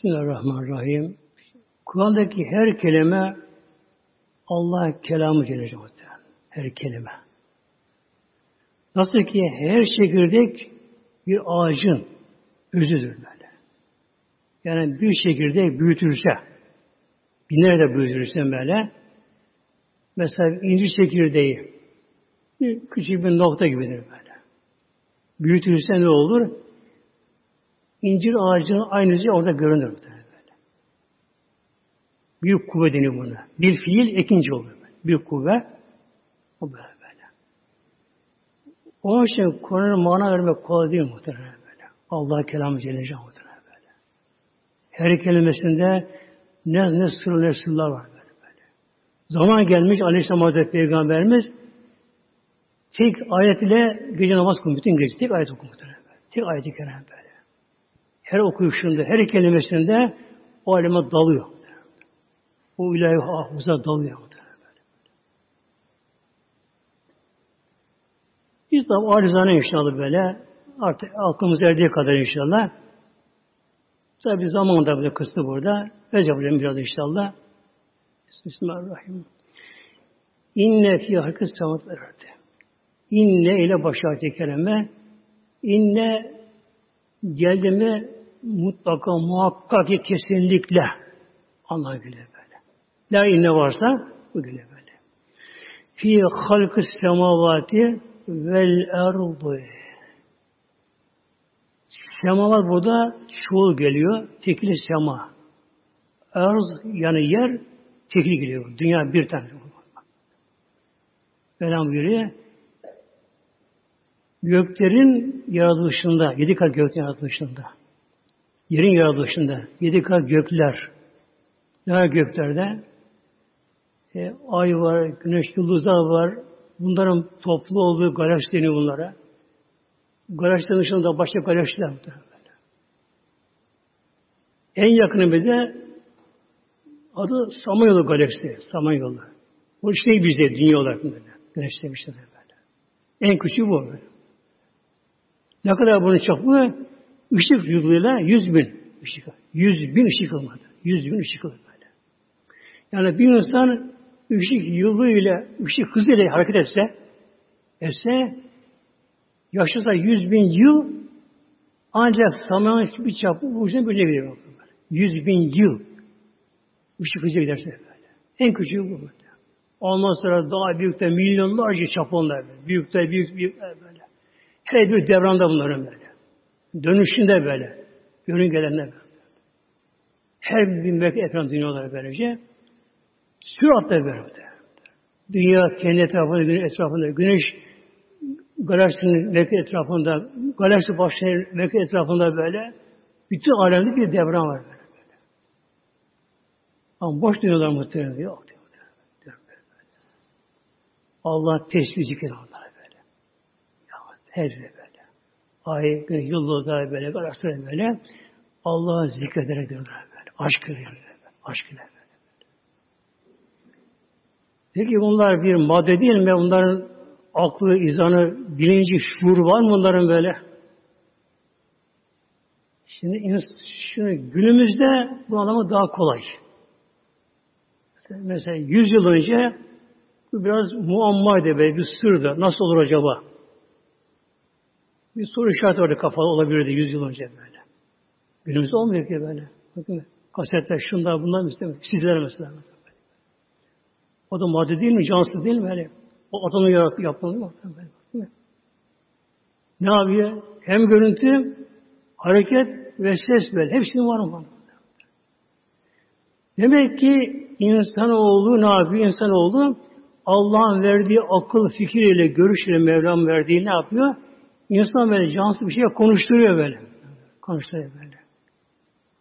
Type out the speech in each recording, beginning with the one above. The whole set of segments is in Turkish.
Bismillahirrahmanirrahim. Kur'an'daki her kelime Allah kelamı Celle Her kelime. Nasıl ki her çekirdek bir ağacın özüdür böyle. Yani bir çekirdek büyütülse, binlerce büyütülse böyle, mesela incir çekirdeği, bir küçük bir nokta gibidir böyle. Büyütülse ne olur? İncir ağacının aynısı orada görünür böyle. Büyük kuvvet deniyor buna. Bir fiil ikinci olur. Büyük kuvvet o böyle böyle. Onun için Kur'an'ın mana vermek kolay değil muhtemelen böyle. Allah kelamı Celle muhtemelen böyle. Her kelimesinde ne, ne sır ne sırlar var böyle, böyle. Zaman gelmiş Aleyhisselam Hazretleri Peygamberimiz tek ayet ile gece namaz kılıyor. Bütün gece tek ayet muhtemelen. Tek ayet-i kerem böyle her okuyuşunda, her kelimesinde o aleme dalıyor. O ilahi hafıza dalıyor. Biz de arizane inşallah böyle artık aklımız erdiği kadar inşallah tabi zamanında böyle kısmı burada öz yapacağım biraz inşallah Bismillahirrahmanirrahim İnne fi hakkı samat verdi. İnne ile başartı kelime inne geldi mi mutlaka muhakkak ki kesinlikle Allah güle böyle. La inne varsa bu güle böyle. Fi halkı semavati vel erdi. Semavat burada çoğul geliyor. Tekli sema. Erz yani yer tekli geliyor. Dünya bir tane. Velam buyuruyor. Göklerin yaratılışında, yedi kat göklerin yaratılışında, yerin yaratılışında, yedi kat gökler, ne var göklerde? E, ay var, güneş, yıldızlar var. Bunların toplu olduğu galaksi deniyor bunlara. Galaksilerin dışında başka galaksiler var. En yakını bize adı Samanyolu galaksisi. Samanyolu. Bu işte bizde dünya olarak böyle. Güneş demişler böyle. En küçüğü bu. Ne kadar bunun çapı? Işık yılıyla yüz bin ışık. Yüz bin ışık olmadı. Yüz bin ışık olmadı. Yani bir insan ışık yılıyla, ışık hızıyla hareket etse, etse, yaşasa yüz bin yıl ancak samanın bir çapı ucuna bölünebilir. Yüz bin yıl ışık hızıyla giderse böyle. En küçüğü bu böyle. Ondan sonra daha büyük de milyonlarca çapı onlar böyle. Büyük de büyük büyük de böyle. Her bir devranda bunların böyle. Dönüşünde böyle. Görün gelenler böyle. Her bir melek etrafında dünyaları böylece. Süratle böyle. Dünya kendi etrafında, güneş etrafında, güneş galaksinin melek etrafında, galaksi başları melek etrafında böyle bütün alemde bir devran var böyle. böyle. Ama boş dünyalar muhtemelen yok. Allah tesbih zikir onlara her yere böyle. Ay, yıldızlar böyle, galaksiler böyle. Allah'ı zikrederek böyle. Aşk ile böyle. Aşk ile. Peki bunlar bir madde değil mi? Bunların aklı, izanı, bilinci, şuur var mı bunların böyle? Şimdi, şimdi günümüzde bu anlamı daha kolay. Mesela 100 yıl önce bu biraz muammaydı böyle bir sırdı. Nasıl olur acaba? Bir soru işareti orada kafalı olabilirdi yüz yıl önce böyle. Günümüzde olmuyor ki böyle. Bakın kasetler şunlar bunlar mı. Sizler mesela. O da madde değil mi? Cansız değil mi? Böyle. O atomu yarattı yapmalı mı? Böyle. Ne yapıyor? Hem görüntü, hareket ve ses böyle. Hepsinin var mı? Demek ki insanoğlu ne yapıyor? İnsanoğlu Allah'ın verdiği akıl, fikir ile, görüş ile Mevlam verdiği ne yapıyor? İnsan böyle cansız bir şey konuşturuyor böyle. Konuşturuyor böyle.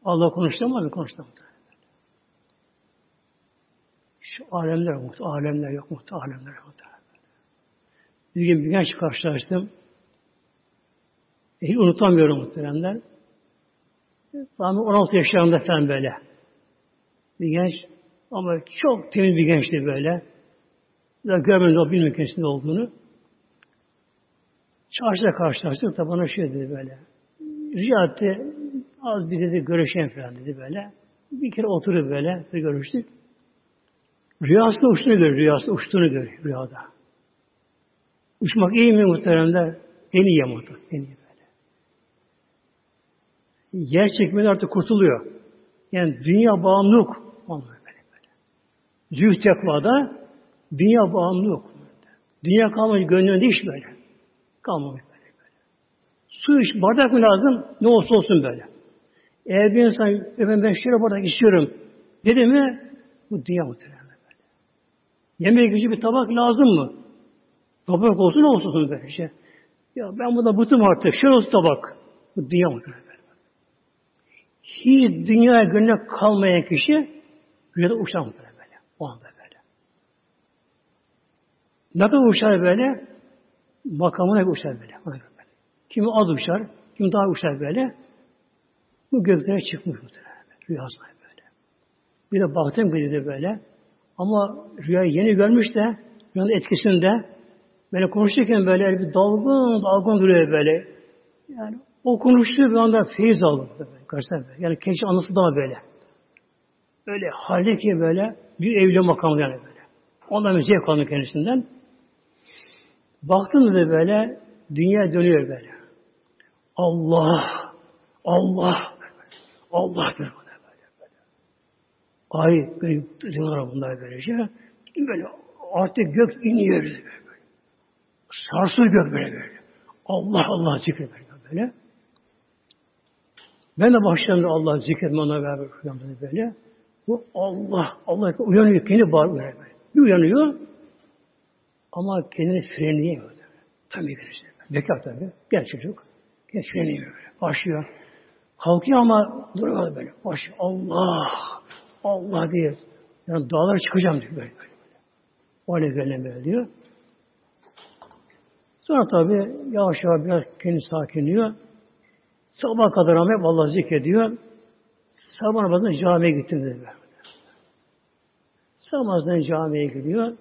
Allah konuşturmaz mı? Konuşturmaz. Şu alemler yok mu? Alemler yok mu? Alemler yok mu? Bir gün bir genç karşılaştım. Hiç unutamıyorum muhteremler. Tam 16 yaşlarında falan böyle. Bir genç ama çok temiz bir gençti böyle. Daha görmedim o bilmiyorum kendisinde olduğunu. Çarşıda karşılaştık da bana şey dedi böyle. Rica etti. Az bir dedi görüşeyim falan dedi böyle. Bir kere oturup böyle bir görüştük. Rüyasında uçtuğunu görüyor, rüyasında uçtuğunu görüyor rüyada. Uçmak iyi mi muhteremler? En iyi ama en iyi böyle. Yer çekiminde artık kurtuluyor. Yani dünya bağımlılık olmuyor böyle böyle. Zühd tekvada dünya bağımlılık. Dünya kalmamış gönlünde iş böyle. Kalmamış böyle. Su iç, bardak mı lazım? Ne olsa olsun böyle. Eğer bir insan, efendim ben şöyle bardak istiyorum dedi mi, bu dünya muhtemelen böyle. Yemeğe gücü bir tabak lazım mı? Tabak olsun olsun böyle şey. Ya ben buna bıktım artık. Şöyle olsun tabak. Bu dünya muhtemelen böyle. Hiç dünyaya gönlüne kalmayan kişi rüyada uçar muhtemelen böyle. O anda böyle. Ne kadar uçar böyle? Makamına uçar böyle. Kimi az uçar, kimi daha uçar böyle. Bu göklere çıkmış muhtemelen. Rüyasına böyle. Bir de baktım bir de böyle. Ama rüyayı yeni görmüş de rüyanın etkisinde böyle konuşurken böyle bir dalgın dalgın duruyor böyle. Yani o konuştuğu bir anda feyiz aldı. Böyle, yani keşke anısı daha böyle. Böyle halde ki böyle bir evli makamı yani böyle. Ondan bir zevk kendisinden. Baktım da böyle dünya dönüyor böyle. Allah, Allah, Allah böyle böyle böyle. Ay böyle diyorlar bunlar böylece. Böyle artık gök iniyor böyle. böyle. Sarsıyor gök böyle böyle. Allah Allah zikir böyle böyle. Ben de başladım Allah zikretme ona beraber böyle. Bu Allah, Allah uyanıyor kendi bağır böyle böyle. Bir uyanıyor ama kendini frenleyemiyor tabii. Tam bir işte. Bekar tabii. Genç çocuk. Genç frenleyemiyor böyle. Başlıyor. Kalkıyor ama durmadı böyle. Baş Allah, Allah diye. Yani dağlara çıkacağım diyor böyle. böyle. O hale böyle diyor. Sonra tabi yavaş yavaş biraz kendi sakinliyor. Sabah kadar ama hep Allah zikrediyor. Sabah namazına camiye gittim dedi. Sabah namazına camiye gidiyor.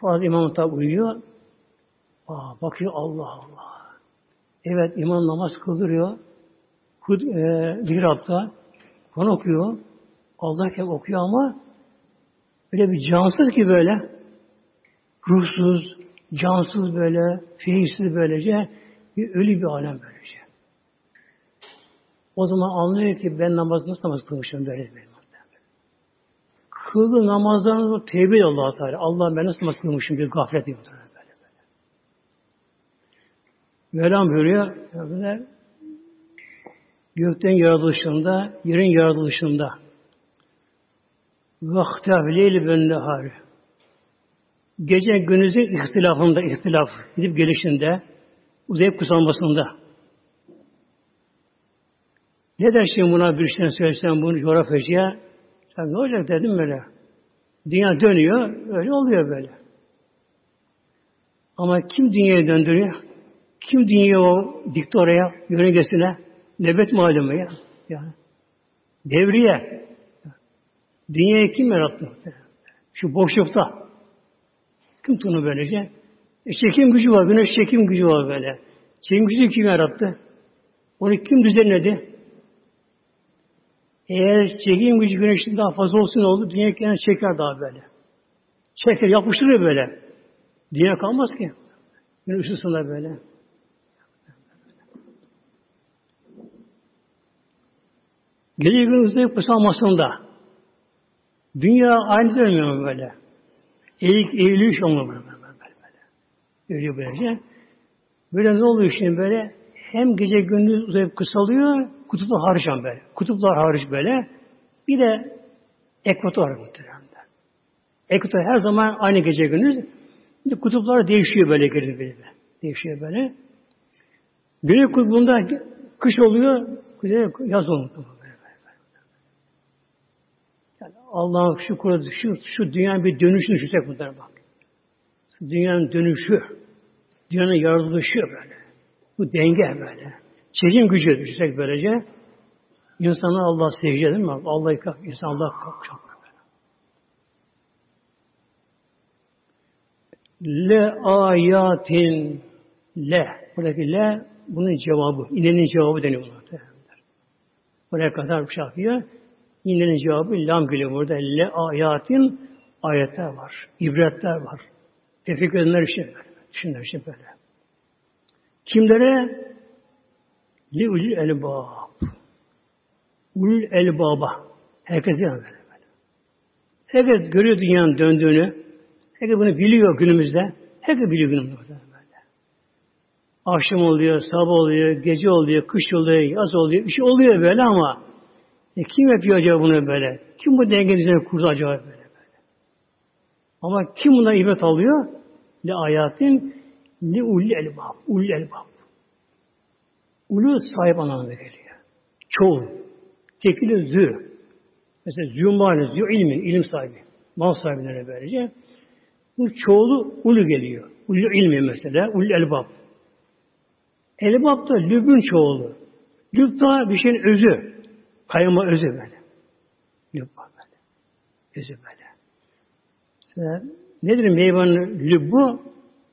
Fazla imam tabi uyuyor. Aa, bakıyor Allah Allah. Evet imam namaz kıldırıyor. Hud, e, mihrapta Kur'an okuyor. Allah hep okuyor ama böyle bir cansız ki böyle ruhsuz, cansız böyle, feyizsiz böylece bir ölü bir alem böylece. O zaman anlıyor ki ben namaz nasıl namaz kılmışım böyle benim. Kıldığı namazlarını tevbe Allah Teala. Allah ben nasıl namaz kılmışım bir gaflet diyor. Böyle böyle. Mevlam buyuruyor. Gökten yaratılışında, yerin yaratılışında vaktaf leyli ben nehari gece gündüzün ihtilafında, ihtilaf gidip gelişinde, uzayıp kısalmasında. Ne dersin buna bir şey söylesem bunu coğrafyacıya? Sen ne olacak dedim böyle. Dünya dönüyor, öyle oluyor böyle. Ama kim dünyayı döndürüyor? Kim dünyayı o dikti oraya, yörüngesine? Nebet malumu ya. Yani. Devriye. Dünyayı kim yarattı? Şu boşlukta. Kim tunu böylece? E çekim gücü var. Güneş çekim gücü var böyle. Çekim gücü kim yarattı? Onu kim düzenledi? Eğer çekim gücü güneşin daha fazla olsun oldu, dünya kendini çeker daha böyle. Çeker, yapıştırıyor böyle. Dünya kalmaz ki. Güneş ısısında böyle. Gece gün uzayıp kısalmasında dünya aynı dönmüyor böyle? Eğik, eğiliş olmuyor böyle. böyle, böyle. Öyle böylece. Böyle ne oluyor şimdi böyle? Hem gece gündüz uzayıp kısalıyor, kutuplar hariç böyle. Kutuplar hariç böyle. Bir de ekvator muhtemelen. Ekvator her zaman aynı gece gündüz. Şimdi kutuplar değişiyor böyle geri böyle. Değişiyor böyle. Güney kutbunda kış oluyor, kuzey yaz oluyor. Yani Allah şu şu, şu dünyanın bir dönüşünü düşünsek bunlara bak. Dünyanın dönüşü, dünyanın yaratılışı böyle. Bu denge böyle. Çekim gücü düşünsek böylece. İnsana Allah secde değil mi? Allah'ı kalk, insan Allah kalkacak. Le ayatin le. Buradaki le bunun cevabı. İnenin cevabı deniyor buna. Buraya kadar bir şey yapıyor. Yine cevabı lam geliyor burada. Le ayatin ayetler var. ibretler var. Tefik edenler için böyle. Düşünler için böyle. Kimlere? Li ulil elbab. Ulul elbaba. Herkes değil. Herkes görüyor dünyanın döndüğünü. Herkes bunu biliyor günümüzde. Herkes biliyor günümüzde. Böyle. Akşam oluyor, sabah oluyor, gece oluyor, kış oluyor, yaz oluyor. Bir şey oluyor böyle ama e, kim yapıyor acaba bunu böyle? Kim bu denge kurdu acaba böyle? böyle? Ama kim buna ibret alıyor? Le ayatin li ulli elbab. Ulli elbab. Ulu sahip anlamına geliyor. Çoğu. Tekili zü. Mesela zümbani, zü ilmi, ilim sahibi. Mal sahibine böylece. Bu çoğulu ulu geliyor. Ulu ilmi mesela. Ulu elbab. Elbab da lübün çoğulu. Lüb da bir şeyin özü. Kayma özü böyle. Lüb böyle. Özü böyle. Mesela, nedir meyvanın lübbu?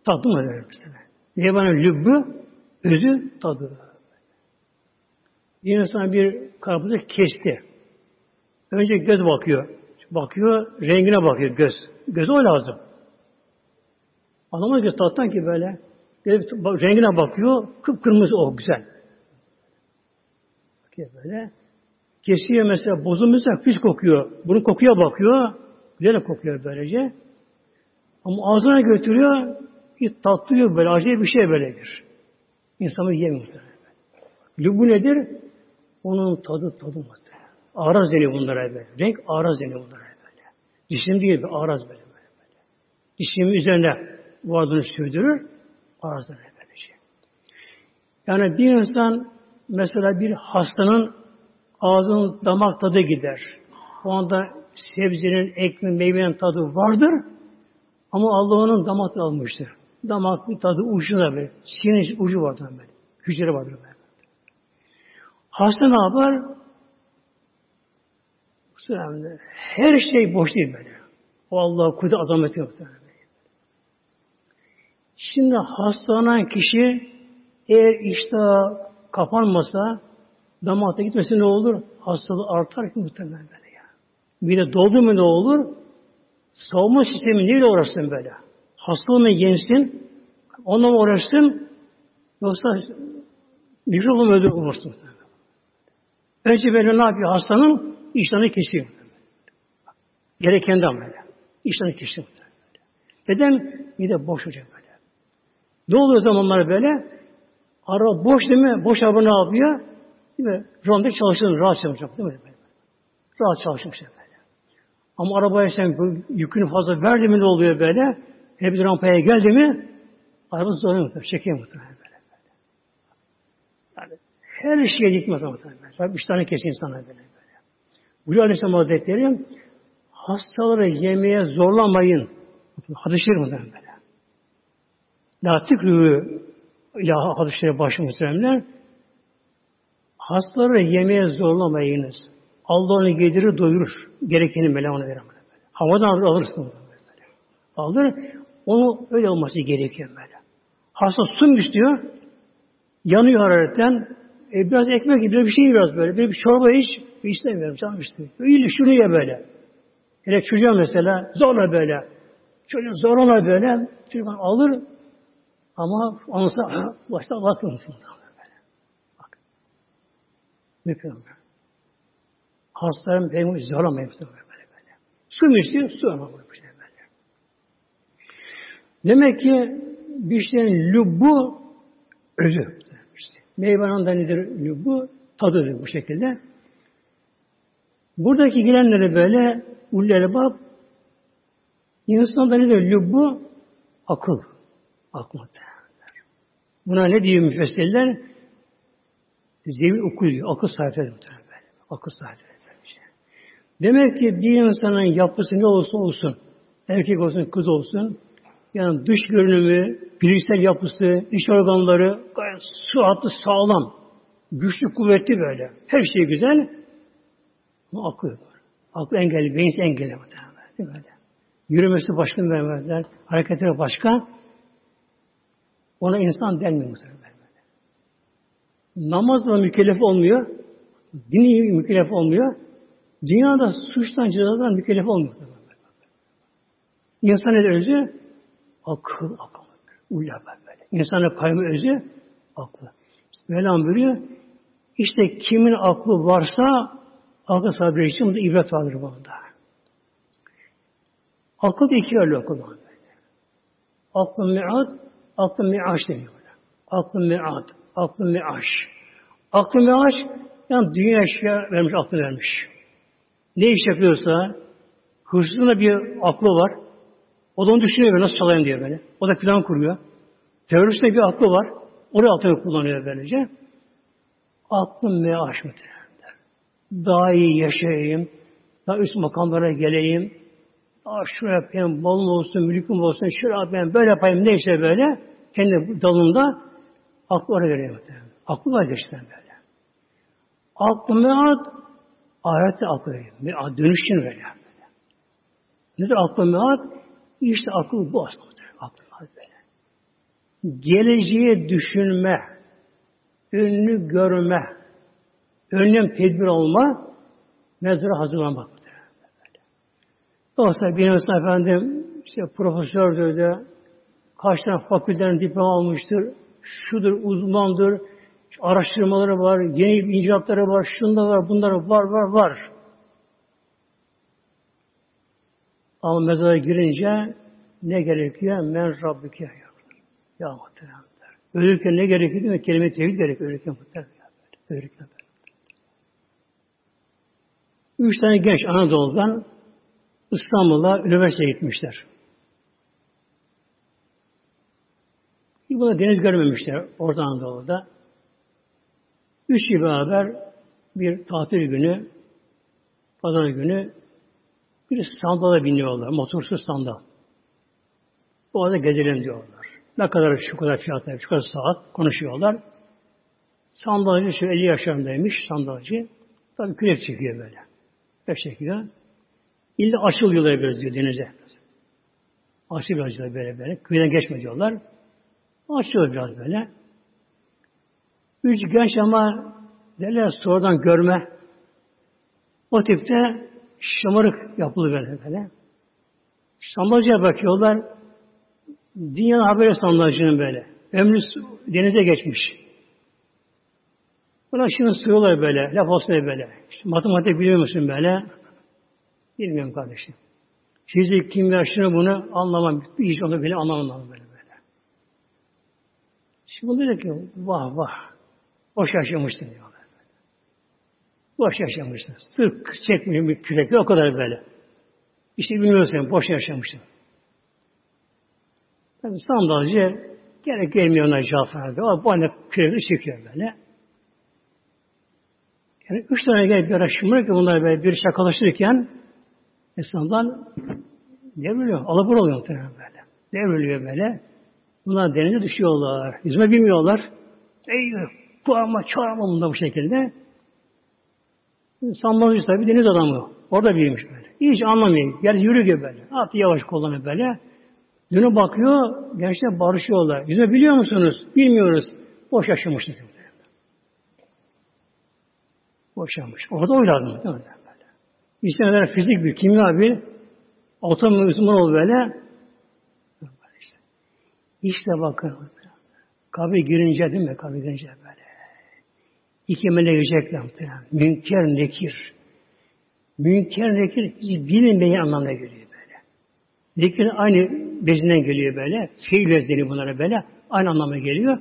Tadı mı verir mesela? Meyvanın lübbu özü tadı. Bir insan bir karpuzu kesti. Önce göz bakıyor. Bakıyor, rengine bakıyor göz. Göz o lazım. Anlamaz göz tattan ki böyle. Göz, rengine bakıyor, kıpkırmızı o güzel. Bakıyor böyle. Kesiyor mesela, bozulmuşsa pis kokuyor. Bunu kokuya bakıyor, güzel kokuyor böylece. Ama ağzına götürüyor, bir tatlıyor böyle, acayip bir şey böyledir. İnsanı yiyemiyor. Bu nedir? Onun tadı tadı muhtemelen. Araz deniyor bunlara böyle. Renk araz deniyor bunlara böyle. Cisim değil bir araz böyle böyle. böyle. Cismin üzerine vardığını sürdürür. Araz böyle şey. Yani bir insan mesela bir hastanın ağzının damak tadı gider. O anda sebzenin, ekmeğin, meyvenin tadı vardır. Ama Allah onun damak tadı almıştır. Damak bir tadı ucunda böyle. Sinir ucu vardır böyle. Hücre vardır böyle. Hasta ne yapar? Her şey boş değil böyle. O Allah kudret azameti yoktur. Şimdi hastalanan kişi eğer işte kapanmasa damakta gitmesi ne olur? Hastalığı artar ki muhtemelen böyle ya. Bir de doldu mu ne olur? Savunma sistemi neyle uğraşsın böyle? Hastalığı mı yensin? Onunla mı uğraşsın? Yoksa mikrofonu öldürür olmasın muhtemelen. Önce böyle ne yapıyor? Hastanın iştahını kesiyor. Gereken de böyle. İştahını kesiyor. Neden? Bir de boş olacak böyle. Ne oluyor zamanlar böyle? Araba boş değil mi? Boş araba ne yapıyor? Değil mi? Ronda çalışır, rahat çalışacak değil mi? Rahat çalışacak böyle. Ama arabaya sen yükünü fazla verdi mi ne oluyor böyle? Hep bir rampaya geldi mi? Araba zorlanıyor. Çekiyor muhtemelen böyle. Yani her şeye gitmez tabii. Tabi üç tane kesin insanlar böyle. böyle. Buyuruyor Aleyhisselam Hazretleri hastaları yemeye zorlamayın. Hadis-i muhtemelen böyle. La tükrü ya hadis-i şerif başı muhteremler. Hastaları yemeye zorlamayınız. Allah onu getirir doyurur. Gerekeni mele ona verir. Havadan alır, alırsın. Böyle. Alır. Onu öyle olması gerekiyor böyle. Hasta su istiyor? Yanıyor hararetten. E, biraz ekmek gibi bir şey biraz böyle. Bir, bir çorba iç. İstemiyorum canım işte. İyi şunu ye böyle. Hele çocuğa mesela zorla böyle. Çocuğun zorla böyle. Çocuk alır ama onsa başta basılmışsın. Böyle. Bak. Mümkün Hastaların peygamberi zorlamayın böyle böyle. Su mu istiyor? Su ama böyle. böyle. Demek ki bir şeyin lübbu özü. Meyvanın da nedir bu? Tadıdır bu şekilde. Buradaki gelenleri böyle ullere bab insanda nedir lübbu? Akıl. Akıl Buna ne diyor müfessirler? Zevi okul diyor. Akıl sahipleri muhtemelen böyle. Akıl sahipleri. Şey. Demek ki bir insanın yapısı ne olursa olsun, erkek olsun, kız olsun, yani dış görünümü, bilgisayar yapısı, iç organları gayet sıhhatli, sağlam, güçlü, kuvvetli böyle. Her şey güzel. Ama aklı var. Aklı engelli, beyinsiz engelli. Mi? Yürümesi başka vermezler, hareketleri başka. Ona insan denmiyor muhtemelen. Namazla mükellef olmuyor. Dini mükellef olmuyor. Dünyada suçtan cezadan mükellef olmuyor. İnsan nedir özü? Akıl, akıl. Uyla böyle. İnsanın kaymı özü aklı. Mevlam buyuruyor. İşte kimin aklı varsa akıl sahibi için bunda ibret vardır bunda. Akıl iki yönlü akıl var. Aklı me'ad, aklı me'aş deniyor. Aklı me'ad, aklı me'aş. Aklı me'aş, yani dünya eşya vermiş, aklı vermiş. Ne iş yapıyorsa, hırsızın da bir aklı var. O da onu düşünüyor böyle, nasıl çalayım diye böyle. O da plan kuruyor. Teröristin bir aklı var. Oraya aklını kullanıyor böylece. Aklım me'aş muhtemelenler. Daha iyi yaşayayım, daha üst makamlara geleyim, daha şu yapayım, balım olsun, mülküm olsun, şu yapayım, böyle yapayım, neyse böyle, kendi dalında aklı oraya veriyor. Aklı var geçten böyle. Aklı mead, ahirette aklı veriyor. Dönüşün. Böyle. Nedir aklı mead? İşte akıl bu aslında. Mead böyle. Geleceği düşünme, önünü görme, önlem tedbir olma, mezara hazırlanmak. Dolayısıyla bir insan efendim işte profesördür de kaç tane fakülteden diploma almıştır, şudur, uzmandır, araştırmaları var, yeni icatları var, şunda var, bunlar var, var, var. Ama mezara girince ne gerekiyor? Men Rabbike ya muhteremler. Ölürken ne gerekiyor değil mi? Kelime tevhid gerekiyor ölürken muhterem. Ölürken. Üç tane genç Anadolu'dan İstanbul'a üniversiteye gitmişler. Buna deniz görmemişler Orta Anadolu'da. Üç yıl beraber bir tatil günü, pazar günü bir sandala biniyorlar. Motorsuz sandal. Bu arada gezelim diyorlar. Ne kadar şu kadar fiyatı, şu kadar saat konuşuyorlar. Sandalcı şu 50 yaşlarındaymış sandalcı. Tabii kürek çekiyor böyle. Kürek çekiyor. İlla açılıyorlar biraz diyor denize. Açılıyor biraz böyle böyle. Kıyıdan geçme diyorlar. Açılıyor biraz böyle. Üç genç ama derler sonradan görme. O tipte şımarık yapılı böyle böyle. Sandalcıya bakıyorlar. Dünyanın haberi sandalcının böyle. Ömrü denize geçmiş. Buna şimdi suyuyorlar böyle. Laf olsun böyle. İşte matematik biliyor musun böyle? Bilmiyorum kardeşim. Fizik, kimya, şunu bunu anlamam. Hiç onu bile anlamam böyle böyle. Şimdi diyor ki vah vah. Boş yaşamıştın diyorlar. Boş yaşamıştın. Sırf çekmiyor bir kürekle o kadar böyle. İşte bilmiyorsun boş yaşamıştın. Tabi sandalcı gerek gelmiyor ona cevap verdi. O bu anne kürekle çekiyor böyle. Yani üç tane gelip bir ara şımarık ki bunlar böyle bir şakalaşırken İnsandan devriliyor. Alabur oluyor muhtemelen böyle. Devriliyor böyle. Bunlar denize düşüyorlar. Yüzme bilmiyorlar. Ey kuarma çağırma bunda bu şekilde. Sanmazcı tabi deniz adamı. Orada büyümüş böyle. Hiç anlamıyor. Yer yürüyor böyle. At yavaş kullanıyor böyle. Dönüp bakıyor. Gençler barışıyorlar. Yüzme biliyor musunuz? Bilmiyoruz. Boş yaşamışlar. Boş yaşamış. Orada o lazım. Değil mi? İşte fizik bir, kimya bir, atom uzman ol böyle. İşte bakın. Kabir girince değil mi? Kabir girince böyle. İki melek girecekler muhtemelen. Münker, nekir. Münker, nekir hiç bilinmeyen anlamına geliyor böyle. Nekir aynı bezinden geliyor böyle. Fiil bezdeni bunlara böyle. Aynı anlamına geliyor.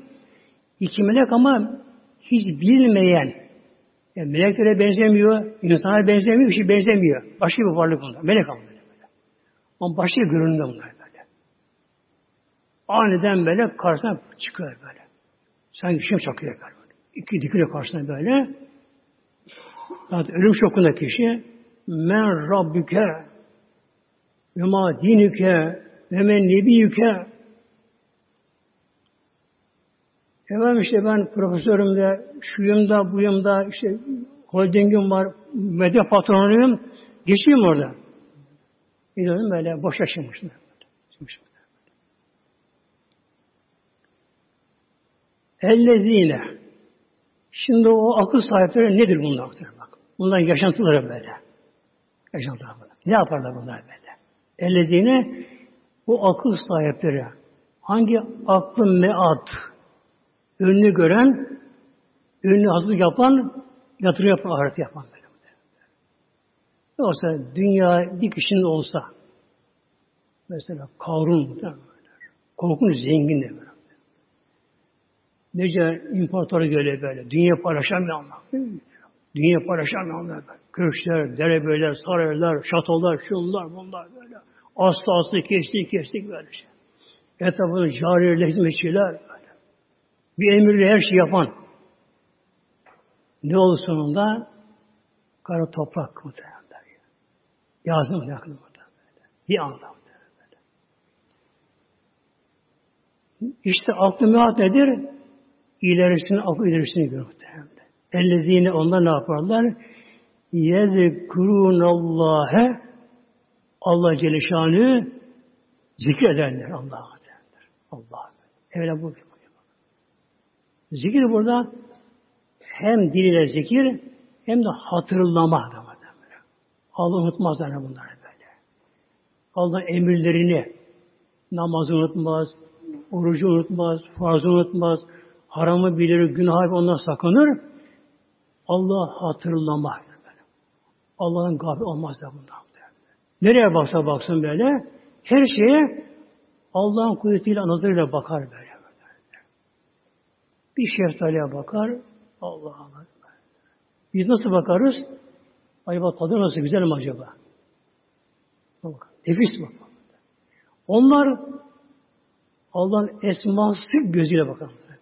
İki melek ama hiç bilmeyen, yani meleklere benzemiyor, insana benzemiyor, bir şey benzemiyor. Başka bir varlık bunlar. Melek ama böyle. böyle. Ama başka görünümde bunlar böyle. Aniden böyle karşısına çıkıyor böyle. Sanki bir şey çakıyor böyle. İki dikiliyor karşısına böyle. Zaten ölüm şokunda kişi men rabbüke ve ma dinüke ve men nebiyüke Efendim işte ben profesörüm de, şuyum da, buyum da, işte holdingim var, medya patronuyum, geçeyim orada. Gidiyorum böyle boş yaşamışlar. Ellezine Şimdi o akıl sahipleri nedir bunlar? Bak. Bunların yaşantıları böyle. Yaşantıları böyle. Ne yaparlar bunlar böyle? Ellezine bu akıl sahipleri hangi aklın meat önünü gören önünü hazır yapan yatırım yapan ahiret yapan böyle. Yoksa dünya bir kişinin olsa mesela Karun korkunç zengin de. Nece imparatoru göre böyle. Dünya paylaşamayanlar. Dünya paylaşamayanlar. Köşkler, derebeyler, saraylar, şatolar, şunlar, bunlar böyle. Aslı aslı kestik kestik böyle şey. Etrafında cariyeler, hizmetçiler böyle. Bir emirle her şey yapan. Ne oldu sonunda? Kara toprak muhtemelen. Yazdım yakın burada. Böyle. Bir anda böyle. İşte aklı mühat nedir? İlerisini, akıl ilerisini görür muhtemelen. Ellezine onlar ne yaparlar? Yezkurunallâhe Allah Celle Şanı zikrederler Allah'a derler. Allah. Evvela bu. Zikir burada hem diliyle zikir hem de hatırlama da var. Allah unutmaz yani bunları böyle. Allah emirlerini namazı unutmaz, orucu unutmaz, farzı unutmaz, haramı bilir, günahı ondan sakınır. Allah hatırlama. Allah'ın gafil olmaz da bundan. Nereye baksa baksın böyle, her şeye Allah'ın kudretiyle, nazarıyla bakar böyle. böyle. Bir şeftaliye bakar, Allah Allah. Biz nasıl bakarız? Acaba tadı nasıl? Güzel mi acaba? Nefis bak. Onlar Allah'ın esması gözüyle bakarlar.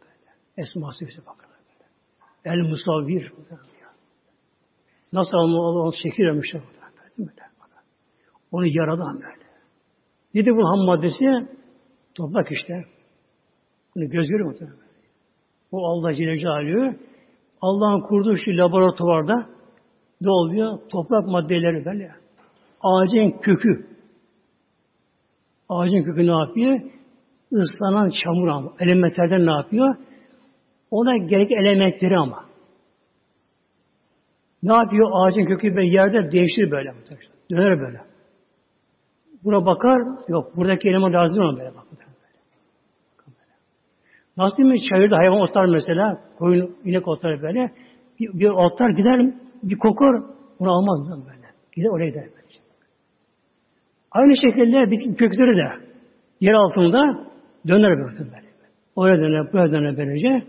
Esması bakarlar. Böyle. El musavvir. Nasıl Allah onu şekil. Böyle. Onu yaradan böyle. Nedir bu ham maddesi? Toprak işte. Bunu göz görüyor mu? Bu Allah Celle Celaluhu Allah'ın kurduğu şu laboratuvarda ne oluyor? Toprak maddeleri böyle. Ağacın kökü. Ağacın kökü ne yapıyor? Islanan çamur ama. Elementlerden ne yapıyor? Ona gerek elementleri ama. Ne yapıyor? Ağacın kökü böyle yerde değişir böyle. Döner böyle. Buna bakar, yok buradaki eleman lazım değil böyle bak. Nasıl değil mi? Çayırda hayvan otlar mesela, koyun, inek otlar böyle. Bir, bir otlar gider bir kokor, onu almaz böyle. Gider oraya gider böyle. Aynı şekilde bitki kökleri de yer altında döner böyle. Oraya döner, buraya döner böylece.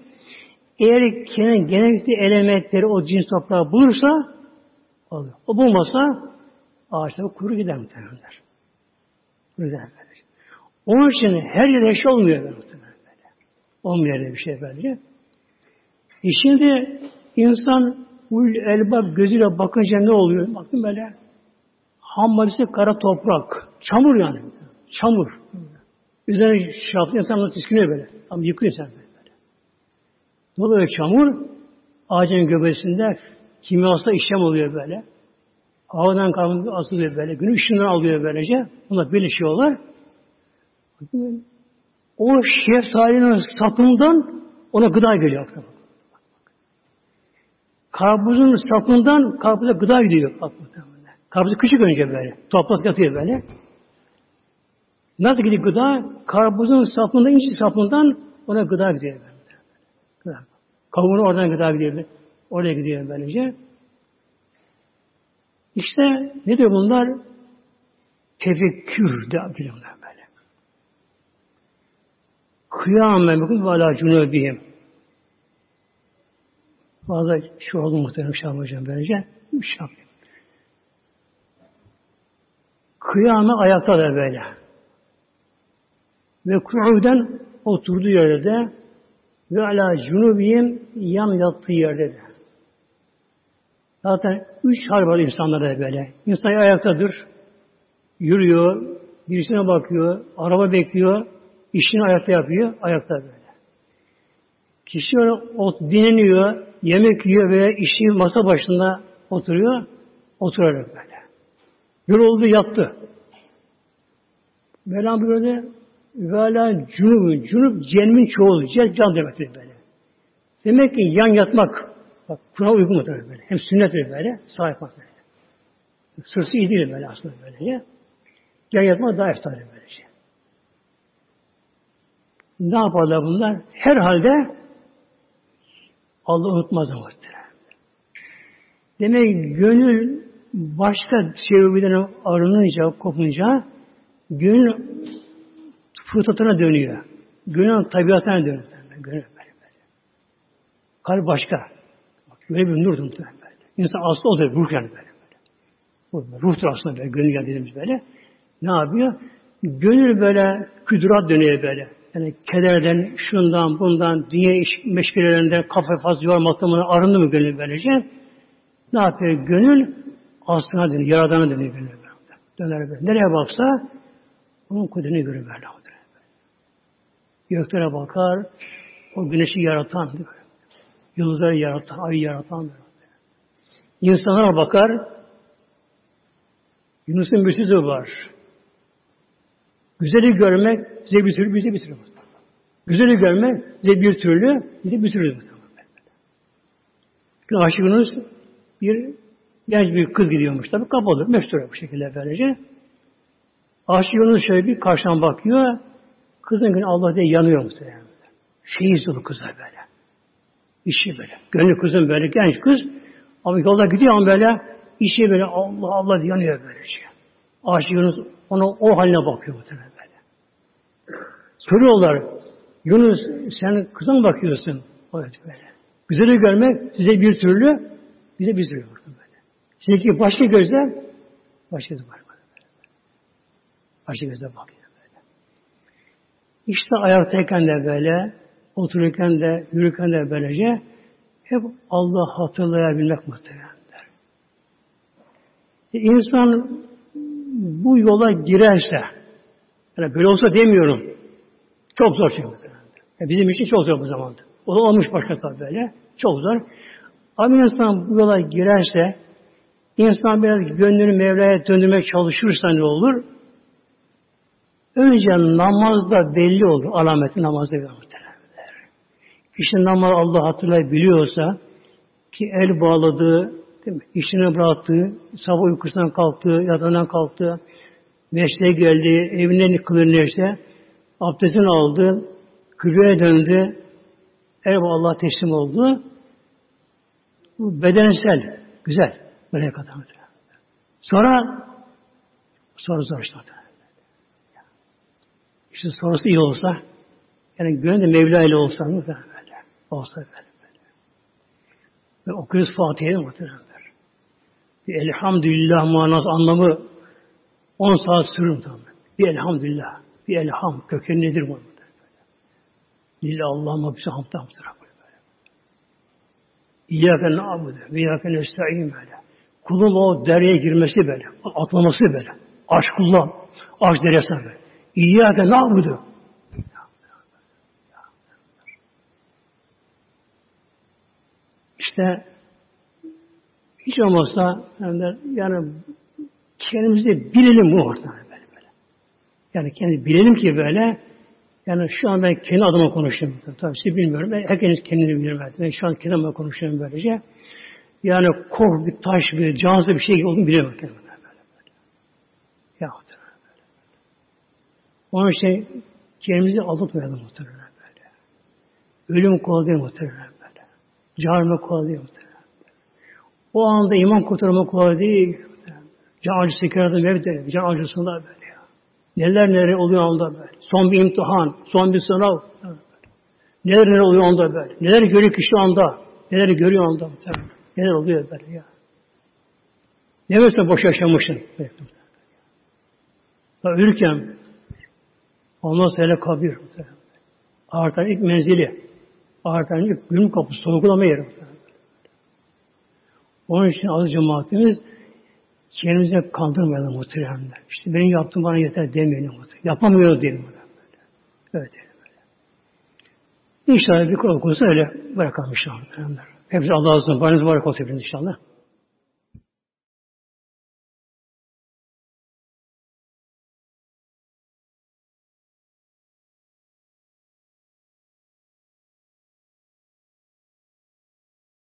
Eğer kendi genellikle elementleri o cins toprağı bulursa olur. O bulmasa ağaçlar kuru gider muhtemelenler. Kuru gider böylece. Onun için her yerde eşya olmuyor muhtemelen böyle. Olmuyor bir şey böylece. E şimdi insan Ul elbab gözüyle bakınca ne oluyor? Bakın böyle hammalisi kara toprak. Çamur yani. Çamur. Üzerine şartlı insanlar tiskiniyor böyle. Ama yıkıyor sen böyle. Dolayısıyla çamur ağacın göbesinde kimyasal işlem oluyor böyle. Havadan karbon asılıyor böyle. Gün ışığından alıyor böylece. Bunlar birleşiyorlar. O şeftalinin sapından ona gıda geliyor. Karpuzun sapından karpuza gıda gidiyor. Bak Karpuz küçük önce böyle. Toprak yatıyor böyle. Nasıl gidiyor gıda? Karpuzun sapından, ince sapından ona gıda gidiyor. Böyle. Kavuğuna oradan gıda gidiyor. Oraya gidiyor böylece. İşte ne diyor bunlar? Tefekkür diyorlar böyle. Kıyamen bakın ve ala cunubihim. Fazla şu oldu muhtemelen Şah Hocam böylece. Şah. Kıyame ayakta da böyle. Ve ku'uden oturduğu yerde ve ala cunubiyim yan yattığı yerde de. Zaten üç hal var insanlarda böyle. İnsan ayaktadır, yürüyor, birisine bakıyor, araba bekliyor, işini ayakta yapıyor, ayakta böyle. Kişi o dinleniyor, yemek yiyor veya işi masa başında oturuyor, oturarak böyle. Yoruldu, yattı. Mevlam böyle Vela cunub, cunub cenmin çoğulu, can, can demektir böyle. Demek ki yan yatmak, Bak Kur'an uygun mudur böyle. Hem sünnettir böyle. Sağ yapmak böyle. Sırsı iyi değil böyle aslında böylece. Yan yatmak daha eftal böylece. Ne yaparlar bunlar? Herhalde Allah unutmaz muhtemelen. Demek gönül başka sebeplerden arınınca, kopunca gönül fıtratına dönüyor. Gönül tabiatına dönüyor. Böyle böyle. Kalp başka. Bak, böyle bir nurdur muhtemelen böyle. İnsan aslı odur, ruh yani böyle böyle. Ruhtur aslında böyle, gönül yani dediğimiz böyle. Ne yapıyor? Gönül böyle küdurat dönüyor böyle. Yani kederden, şundan, bundan, dünya iş meşgulelerinden, kafa fazla yormaktan arındı mı gönül böylece? Ne yapıyor? Gönül aslına dönüyor, yaradana dönüyor gönül. Döner böyle. Nereye baksa onun kudretini görür böyle. Göklere bakar, o güneşi yaratan, yıldızları yaratan, ayı yaratan. İnsanlara bakar, Yunus'un bir sözü var. Güzeli görmek size bir türlü bize bir türlü. Güzeli görmek size bir türlü bize bir türlü. Bir aşık Yunus bir genç bir kız gidiyormuş tabi kapalı. Meşhur bu şekilde böylece. Aşık Yunus şöyle bir karşıdan bakıyor. Kızın günü Allah diye yanıyor muhtemelen. Şey izliyor kızlar böyle. İşi böyle. Gönlü kızın böyle genç kız. Ama yolda gidiyor ama böyle işi böyle Allah Allah diye yanıyor böylece. Aşık Yunus ona o haline bakıyor muhtemelen böyle. Soruyorlar. Yunus sen kıza mı bakıyorsun? Evet böyle. Güzeli görmek size bir türlü, bize bir türlü böyle. Sizinki başka gözler, başka gözler var. Başka gözler bakıyor böyle. İşte ayaktayken de böyle, otururken de, yürürken de böylece hep Allah hatırlayabilmek muhtemelendir. E insan bu yola girerse, yani böyle olsa demiyorum, çok zor şey yani Bizim için çok zor bu zamanda. O da olmuş başka tabi böyle. Çok zor. Ama insan bu yola girerse, insan biraz gönlünü Mevla'ya döndürmeye çalışırsa ne olur? Önce namazda belli olur. Alameti namazda belli olur. Kişi namaz Allah hatırlayabiliyorsa ki el bağladığı, değil mi? işini bıraktığı, sabah uykusundan kalktı, yatağından kalktı, mesleğe geldi, evinden kılır neyse, abdestini aldı, kıbleye döndü, el Allah teslim oldu. Bu bedensel, güzel, böyle kadar. Sonra, sonra zor işte. İşte sonrası iyi olsa, yani gönlü Mevla ile olsa mı böyle, olsa böyle, böyle. Ve okuyoruz Fatiha'yı muhtemelen. Bir elhamdülillah manası anlamı 10 saat sürür tamam. Bir elhamdülillah. Bir elham. Kökeni nedir bu? Lillah Allah'ıma bize hamd hamdır. İyyâke na'budu ve iyyâke nesta'in böyle. Kulun o deryaya girmesi böyle. Atlaması böyle. Aşkullah. Aşk deryasına böyle. İyyâke na'budu. İşte hiç olmazsa yani, kendimizi bilelim bu ortada böyle, böyle. Yani kendi bilelim ki böyle yani şu an ben kendi adıma konuşuyorum. Tabii sizi bilmiyorum. Ben herkes kendini bilir. Ben şu an kendi adıma konuşuyorum böylece. Yani kork bir taş bir cansız bir şey olduğunu kendime. Böyle, böyle. Ya böyle. Onun için kendimizi aldatmayalım muhtemelen böyle. Ölüm kolay değil muhtemelen böyle. Carme kolay değil muhtemelen. O anda iman kurtarma kolay değil. Can acısı sekerada mevde, can acısında böyle ya. Neler neler oluyor anda böyle. Son bir imtihan, son bir sınav. Neler neler oluyor anda böyle. Neler görüyor kişi anda. Neler görüyor anda. Neler oluyor böyle ya. Ne mesela boş yaşamışsın. Ya ölürken ondan sonra kabir. Artan ilk menzili. Artan ilk gün kapısı. Sorgulama yeri. Onun için az cemaatimiz kendimize kandırmayalım muhteremler. İşte benim yaptığım bana yeter demeyelim muhterem. Yapamıyoruz diyelim. Öyle diyelim. İnşallah bir konu öyle bırakalım inşallah muhteremler. Hepsi Allah'a ısmarladık. Paranız var olsun inşallah.